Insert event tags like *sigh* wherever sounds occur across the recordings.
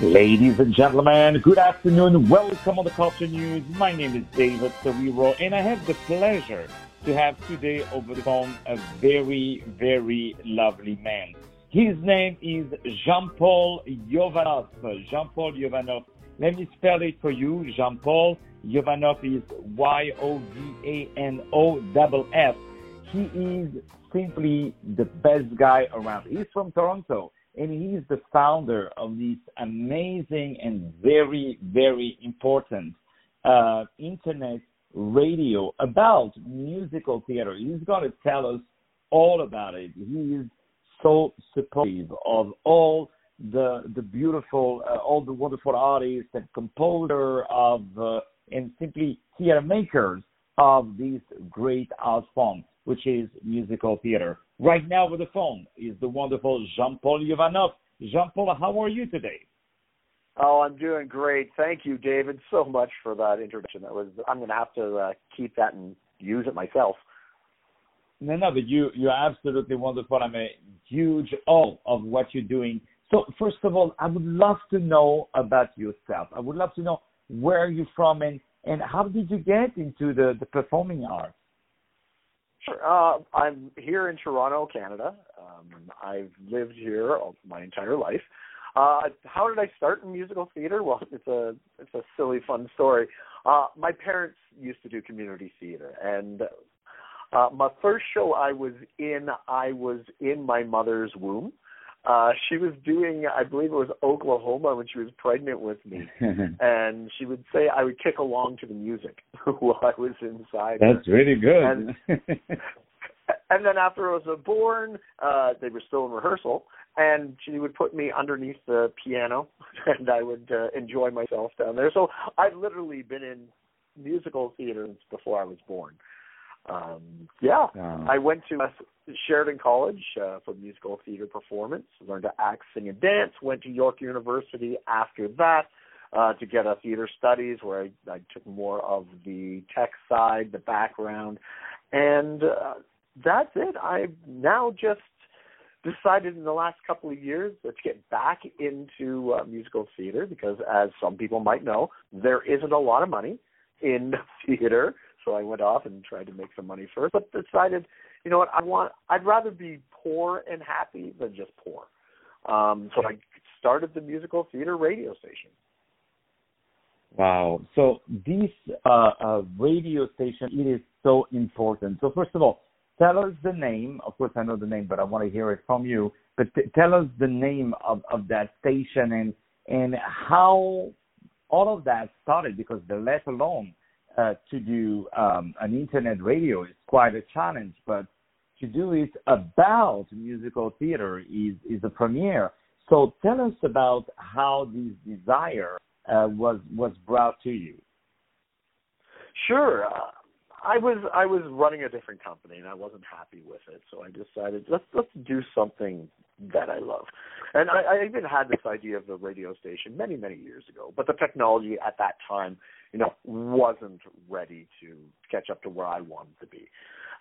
Ladies and gentlemen, good afternoon. Welcome on the Culture News. My name is David Serero, and I have the pleasure to have today over the phone a very, very lovely man. His name is Jean-Paul Yovanoff. Jean-Paul Yovanoff. Let me spell it for you. Jean-Paul Yovanoff is Y-O-V-A-N-O-F-F. He is simply the best guy around. He's from Toronto and he's the founder of this amazing and very, very important uh, internet radio about musical theater. He's going to tell us all about it. He is so supportive of all the the beautiful, uh, all the wonderful artists and composer of uh, and simply theater makers of this great art form, which is musical theater. Right now with the phone is the wonderful Jean-Paul Yovanoff. Jean-Paul, how are you today? Oh, I'm doing great. Thank you, David, so much for that introduction. That was I'm going to have to uh, keep that and use it myself. No, no, but you you're absolutely wonderful. I'm a huge all of what you're doing. So first of all, I would love to know about yourself. I would love to know where you're from and and how did you get into the the performing arts? Sure. Uh, I'm here in Toronto, Canada. Um, I've lived here all, my entire life. Uh, how did I start in musical theater? *laughs* Well, it's a it's a silly, fun story. Uh, my parents used to do community theater, and uh, my first show I was in, I was in my mother's womb. Uh, she was doing, I believe it was Oklahoma when she was pregnant with me, *laughs* and she would say I would kick along to the music *laughs* while I was inside. That's her. really good. And, *laughs* and then after I was born, uh, they were still in rehearsal, and she would put me underneath the piano, and I would uh, enjoy myself down there. So I've literally been in musical theater before I was born. Um, yeah, Wow. I went to uh, Sheridan College uh, for musical theater performance. Learned to act, sing, and dance. Went to York University after that uh, to get a theater studies, where I, I took more of the tech side, the background, and uh, that's it. I've now just decided in the last couple of years to get back into uh, musical theater because, as some people might know, there isn't a lot of money in *laughs* theater. So I went off and tried to make some money first, but decided, you know what, I want, I'd rather be poor and happy than just poor. Um, so I started the musical theater radio station. Wow. So this uh, uh, radio station, it is so important. So first of all, tell us the name. Of course, I know the name, but I want to hear it from you. But t- tell us the name of, of that station and and how all of that started. Because the let alone uh, to do um, an internet radio is quite a challenge, but to do it about musical theater is is a premiere. So tell us about how this desire uh, was was brought to you. Sure. I was I was running a different company and I wasn't happy with it, so I decided let's let's do something that I love. And I, I even had this idea of the radio station many many years ago, but the technology at that time, you know, wasn't ready to catch up to where I wanted to be.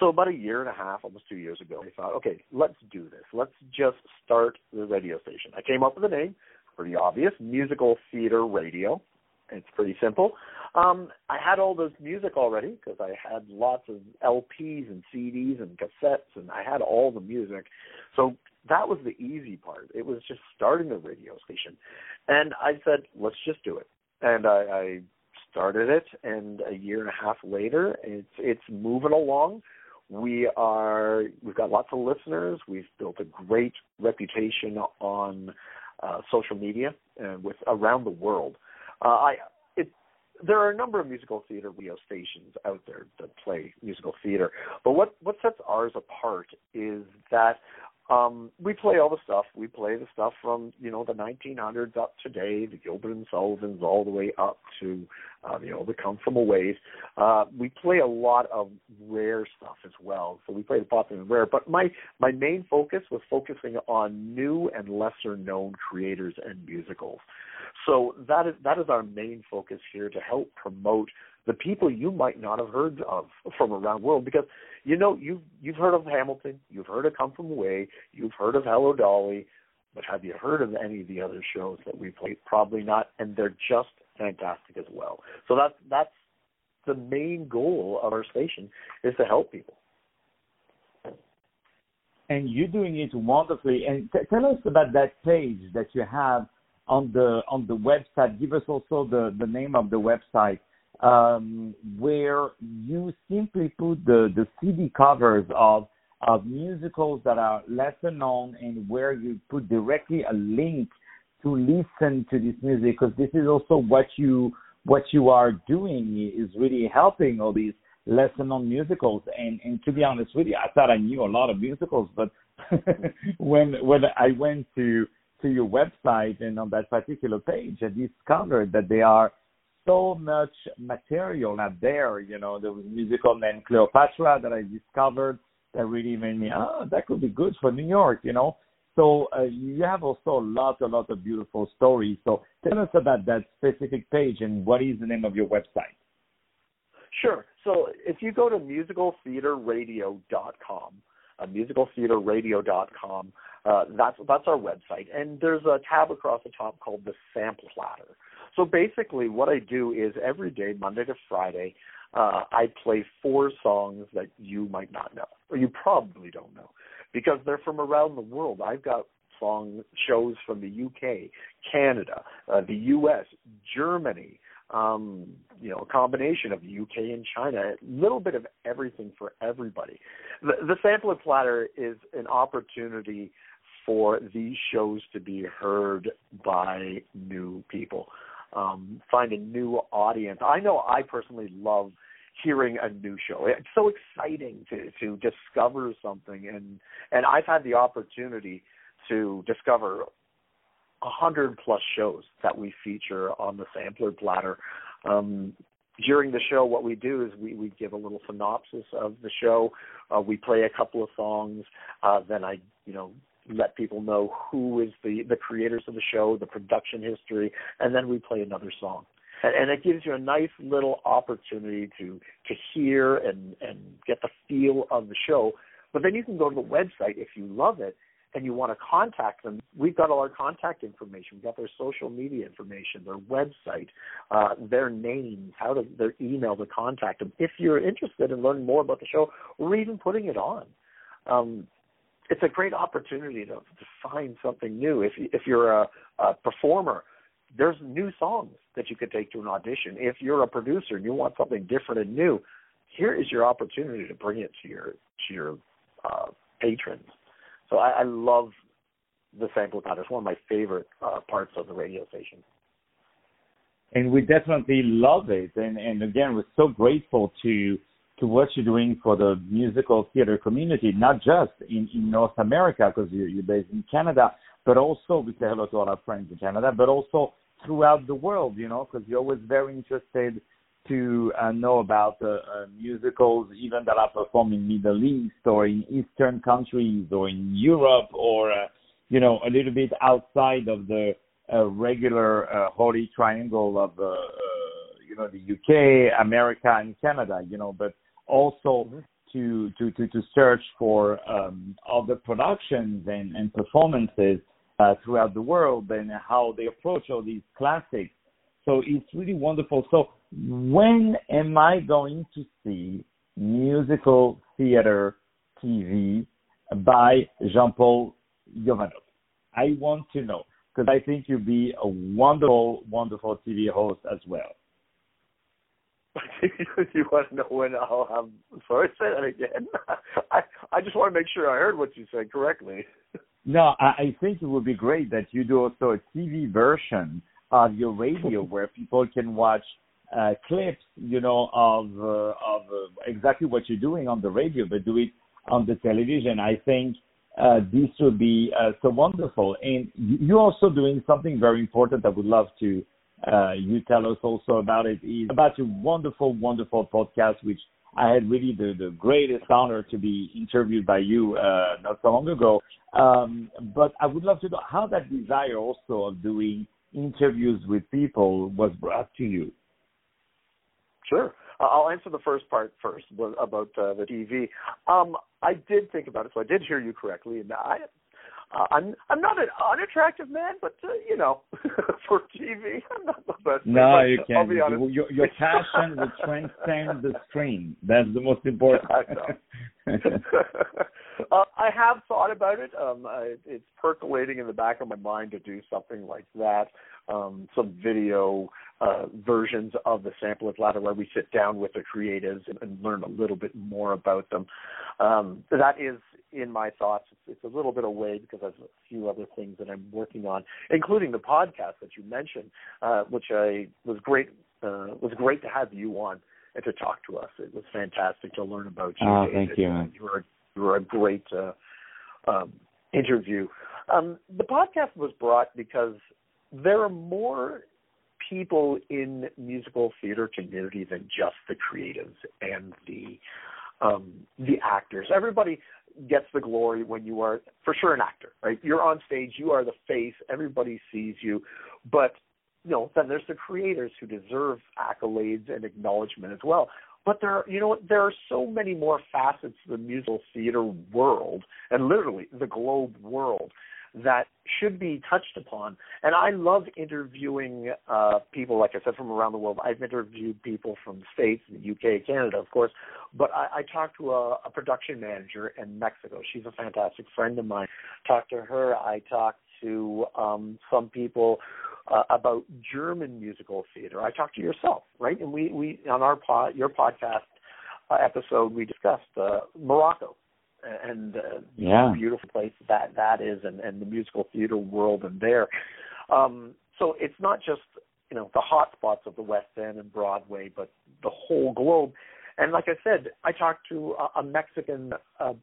So about a year and a half, almost two years ago, I thought, okay, let's do this. Let's just start the radio station. I came up with a name, pretty obvious, musical theater radio. It's pretty simple. Um, I had all this music already because I had lots of LPs and CDs and cassettes, and I had all the music. So that was the easy part. It was just starting the radio station, and I said, let's just do it. And I, I started it, and a year and a half later, it's it's moving along. We are we've got lots of listeners. We've built a great reputation on uh, social media and with around the world. Uh, I there are a number of musical theater radio stations out there that play musical theater, but what what sets ours apart is that um, we play all the stuff. We play the stuff from you know the 1900s up to today, the Gilbert and Sullivans, all the way up to uh, you know the Come From Aways. Uh, we play a lot of rare stuff as well. So we play the popular and rare. But my my main focus was focusing on new and lesser known creators and musicals. So that is that is our main focus here to help promote the people you might not have heard of from around the world because you know you've you've heard of Hamilton, you've heard of Come From Away, you've heard of Hello Dolly, but have you heard of any of the other shows that we play? Probably not, and they're just fantastic as well. So that's that's the main goal of our station is to help people. And you're doing it wonderfully. And t- tell us about that page that you have on the on the website. Give us also the the name of the website um, where you simply put the the CD covers of of musicals that are lesser known and where you put directly a link to listen to this music because this is also what you what you are doing is really helping all these lesser known musicals. And and to be honest with you I thought I knew a lot of musicals but *laughs* when when I went to to your website and on that particular page I discovered that they are so much material out there you know there was a musical named Cleopatra that I discovered that really made me, oh, that could be good for New York, you know. So uh, you have also a lot, a lot of beautiful stories. So tell us about that specific page and what is the name of your website? Sure. So if you go to musicaltheaterradio.com, uh, musicaltheaterradio.com, uh, that's that's our website, and there's a tab across the top called the Sample Platter. So basically, what I do is every day, Monday to Friday, uh, I play four songs that you might not know, or you probably don't know, because they're from around the world. I've got song shows from the UK, Canada, uh, the US, Germany, um, you know, a combination of the UK and China, a little bit of everything for everybody. The, the sampler platter is an opportunity for these shows to be heard by new people um, find a new audience. I know I personally love hearing a new show. It's so exciting to to discover something, and and I've had the opportunity to discover a hundred plus shows that we feature on the sampler platter. Um, during the show, what we do is we, we give a little synopsis of the show. Uh, we play a couple of songs. Uh, then I, you know, let people know who is the the creators of the show, the production history, and then we play another song. And, and it gives you a nice little opportunity to to hear and and get the feel of the show. But then you can go to the website if you love it and you want to contact them, we've got all our contact information. We've got their social media information, their website, uh, their names, how to their email to contact them. If you're interested in learning more about the show, or even putting it on, um, it's a great opportunity to, to find something new. If if you're a, a performer, there's new songs that you could take to an audition. If you're a producer and you want something different and new, here is your opportunity to bring it to your to your uh, patrons. So I, I love the sample pad. It's one of my favorite uh, parts of the radio station. And we definitely love it. And and again, we're so grateful to to what you're doing for the musical theater community, not just in, in North America, because you're, you're based in Canada, but also we say hello to all our friends in Canada, but also throughout the world, you know, because you're always very interested to uh, know about uh, uh, musicals, even that are performed in Middle East or in Eastern countries or in Europe or, uh, you know, a little bit outside of the uh, regular uh, holy triangle of, you know, the UK, America, and Canada, you know, but also mm-hmm. to, to, to, to search for um, other productions and, and performances uh, throughout the world and how they approach all these classics. So it's really wonderful. So when am I going to see musical theater TV by Jean-Paul Jovanov? I want to know because I think you'll be a wonderful, wonderful TV host as well. *laughs* you want to know when I'll have? Sorry, say that again. *laughs* I I just want to make sure I heard what you said correctly. No, I, I think it would be great that you do also a TV version of your radio *laughs* where people can watch uh, clips, you know, of uh, of uh, exactly what you're doing on the radio, but do it on the television. I think uh, this would be uh, so wonderful. And you're also doing something very important. I would love to uh, you tell us also about it. Is about your wonderful, wonderful podcast, which I had really the, the greatest honor to be interviewed by you uh, not so long ago. Um, but I would love to know how that desire also of doing interviews with people was brought to you. Sure. I'll answer the first part first about uh, the TV. Um, I did think about it, so I did hear you correctly, and I Uh, I'm I'm not an unattractive man, but uh, you know, *laughs* for TV, I'm not the best. No, but you can't. be honest. Your, your passion will transcend the screen. That's the most important. *laughs* I *laughs* uh, I have thought about it. Um, I, it's percolating in the back of my mind to do something like that. Um, some video uh, versions of the sampler platter where we sit down with the creatives and, and learn a little bit more about them. Um, that is in my thoughts. It's, it's a little bit away because I have a few other things that I'm working on, including the podcast that you mentioned, uh, which I was great. Uh, was great to have you on and to talk to us. It was fantastic to learn about you. Oh, thank you. You were you were a great uh, um, interview. Um, the podcast was brought because there are more people in musical theater community than just the creatives and the um, the actors. Everybody gets the glory when you are for sure an actor, right? You're on stage, you are the face, everybody sees you, but you know, then there's the creators who deserve accolades and acknowledgement as well. But there are, you know, there are so many more facets of the musical theater world, and literally the globe world, that should be touched upon. And I love interviewing uh, people, like I said, from around the world. I've interviewed people from the States, the UK, Canada, of course. But I, I talked to a, a production manager in Mexico. She's a fantastic friend of mine. Talked to her. I talked to um, some people uh, about German musical theater. I talked to yourself, right? And we, we on our pod, your podcast uh, episode, we discussed uh, Morocco and uh, Yeah. the beautiful place that that is, and, and the musical theater world and there. Um, so it's not just you know the hot spots of the West End and Broadway, but the whole globe. And like I said, I talked to a, a Mexican uh,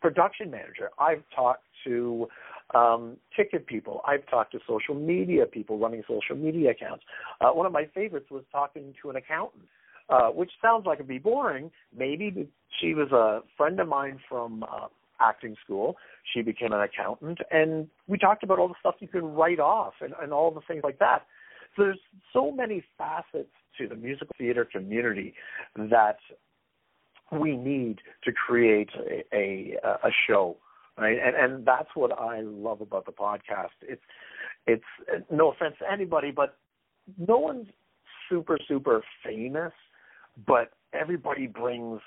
production manager. I've talked to um, ticket people. I've talked to social media people running social media accounts. Uh, one of my favorites was talking to an accountant, uh, which sounds like it'd be boring. Maybe she was a friend of mine from uh, acting school. She became an accountant, and we talked about all the stuff you can write off and, and all the things like that. So there's so many facets to the musical theater community that we need to create a a, a show, right? And and that's what I love about the podcast. It's it's no offense to anybody, but no one's super super famous, but everybody brings.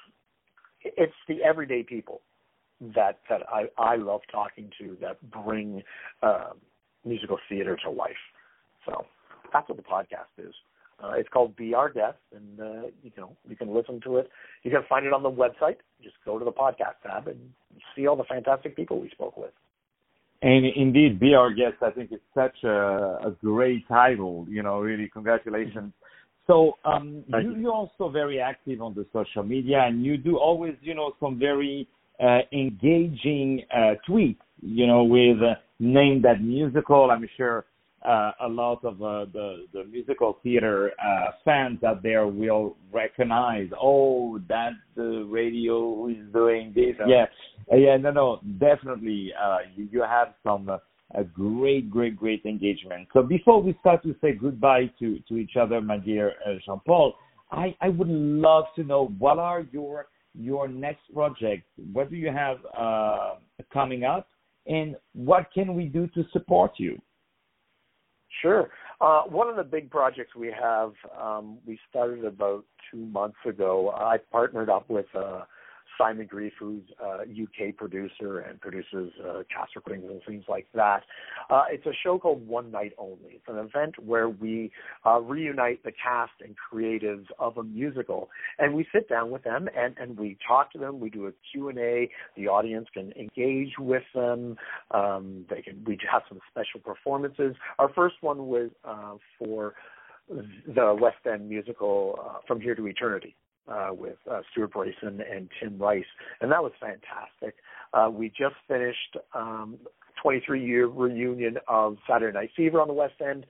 It's the everyday people that that I I love talking to that bring uh, musical theater to life. So that's what the podcast is. Uh, it's called Be Our Guest, and uh, you know you can listen to it. You can find it on the website. Just go to the podcast tab and see all the fantastic people we spoke with. And indeed, be our guest. I think it's such a, a great title. You know, really, congratulations. So um, you, you. you're also very active on the social media, and you do always, you know, some very uh, engaging uh, tweets. You know, with uh, name that musical. I'm sure uh, a lot of uh, the the musical theater uh, fans out there will recognize. Oh, that the radio is doing this. Yeah. Yeah, yeah, no, no, definitely. Uh, you, you have some uh, a great, great, great engagement. So before we start to say goodbye to to each other, my dear uh, Jean Paul, I I would love to know what are your your next projects. What do you have uh, coming up, and what can we do to support you? Sure. Uh, one of the big projects we have, um, we started about two months ago. I partnered up with uh, Simon Grief, who's a UK producer and produces uh, cast recordings and things like that. Uh, it's a show called One Night Only. It's an event where we uh, reunite the cast and creatives of a musical, and we sit down with them and, and we talk to them. We do a Q&A. The audience can engage with them. Um, they can. We have some special performances. Our first one was uh, for the West End musical uh, From Here to Eternity uh, with uh, Stuart Brayson and Tim Rice, and that was fantastic. Uh, we just finished um, 23 year reunion of Saturday Night Fever on the West End.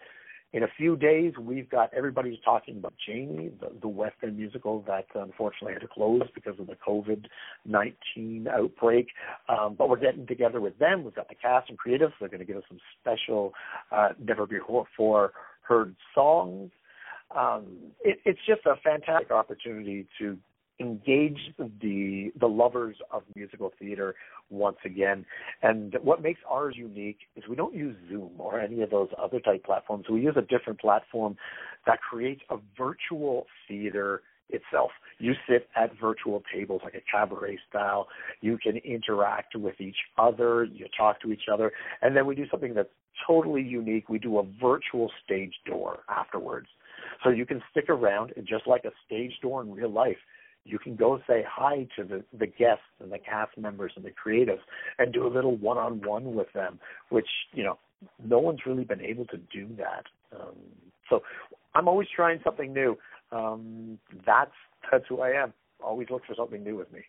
In a few days, we've got everybody's talking about Jamie, the, the West End musical that unfortunately had to close because of the COVID 19 outbreak. Um, but we're getting together with them. We've got the cast and creatives. They're going to give us some special, uh, never before heard songs um, it, it's just a fantastic opportunity to engage the the lovers of musical theater once again. And what makes ours unique is we don't use Zoom or any of those other type platforms. We use a different platform that creates a virtual theater itself. You sit at virtual tables like a cabaret style. You can interact with each other. You talk to each other. And then we do something that's totally unique. We do a virtual stage door afterwards. So you can stick around and just like a stage door in real life, you can go say hi to the, the guests and the cast members and the creatives and do a little one on one with them, which, you know, no one's really been able to do that. Um, so I'm always trying something new. Um, that's that's who I am. Always look for something new with me.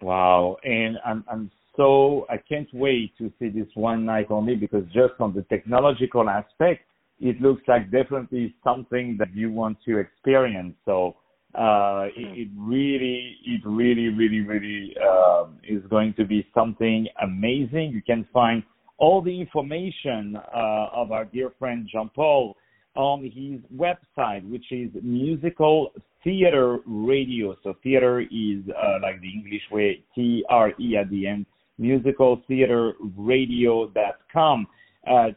Wow, and I'm I'm so I can't wait to see this one night only because just on the technological aspect, it looks like definitely something that you want to experience. So uh, it, it, really, it really, really, really uh, is going to be something amazing. You can find all the information uh, of our dear friend Jean Paul on his website, which is Musical Theater Radio. So theater is uh, like the English way, T R E at the end. Musicaltheaterradio.com. Uh,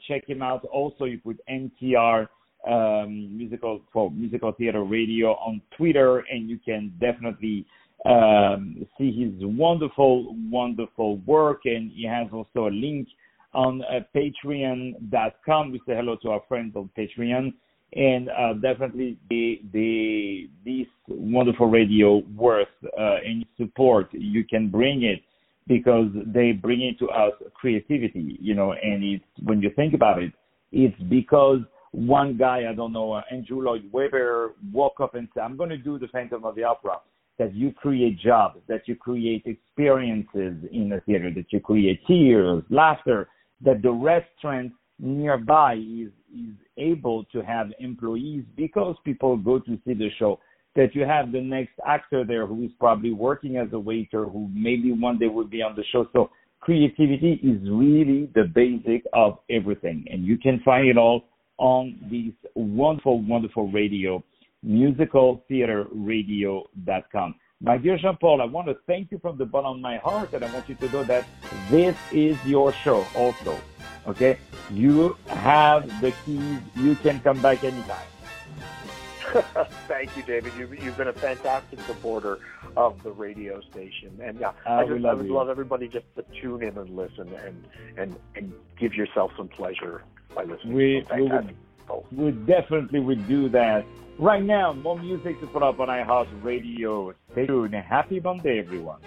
check him out. Also, you put MTR um, musical for musical theater radio on Twitter, and you can definitely um, see his wonderful, wonderful work. And he has also a link on uh, Patreon.com. We say hello to our friends on Patreon, and uh, definitely the the this wonderful radio worth uh, any support you can bring it because they bring into us creativity, you know. And it's when you think about it, it's because one guy, I don't know, Andrew Lloyd Webber, woke up and said, I'm going to do the Phantom of the Opera. That you create jobs, that you create experiences in the theater, that you create tears, laughter, that the restaurant nearby is, is able to have employees because people go to see the show. That you have the next actor there who is probably working as a waiter, who maybe one day will be on the show. So creativity is really the basic of everything. And you can find it all on this wonderful, wonderful radio, musicaltheaterradio.com. My dear Jean Paul, I want to thank you from the bottom of my heart, and I want you to know that this is your show also. Okay? You have the keys. You can come back anytime. *laughs* Thank you, David. You've, you've been a fantastic supporter of the radio station, and yeah, uh, I just I would love everybody just to tune in and listen and and and give yourself some pleasure by listening. We, we would, we definitely would do that. Right now, more music to put up on iHeart Radio. Stay tuned. Happy Monday, everyone.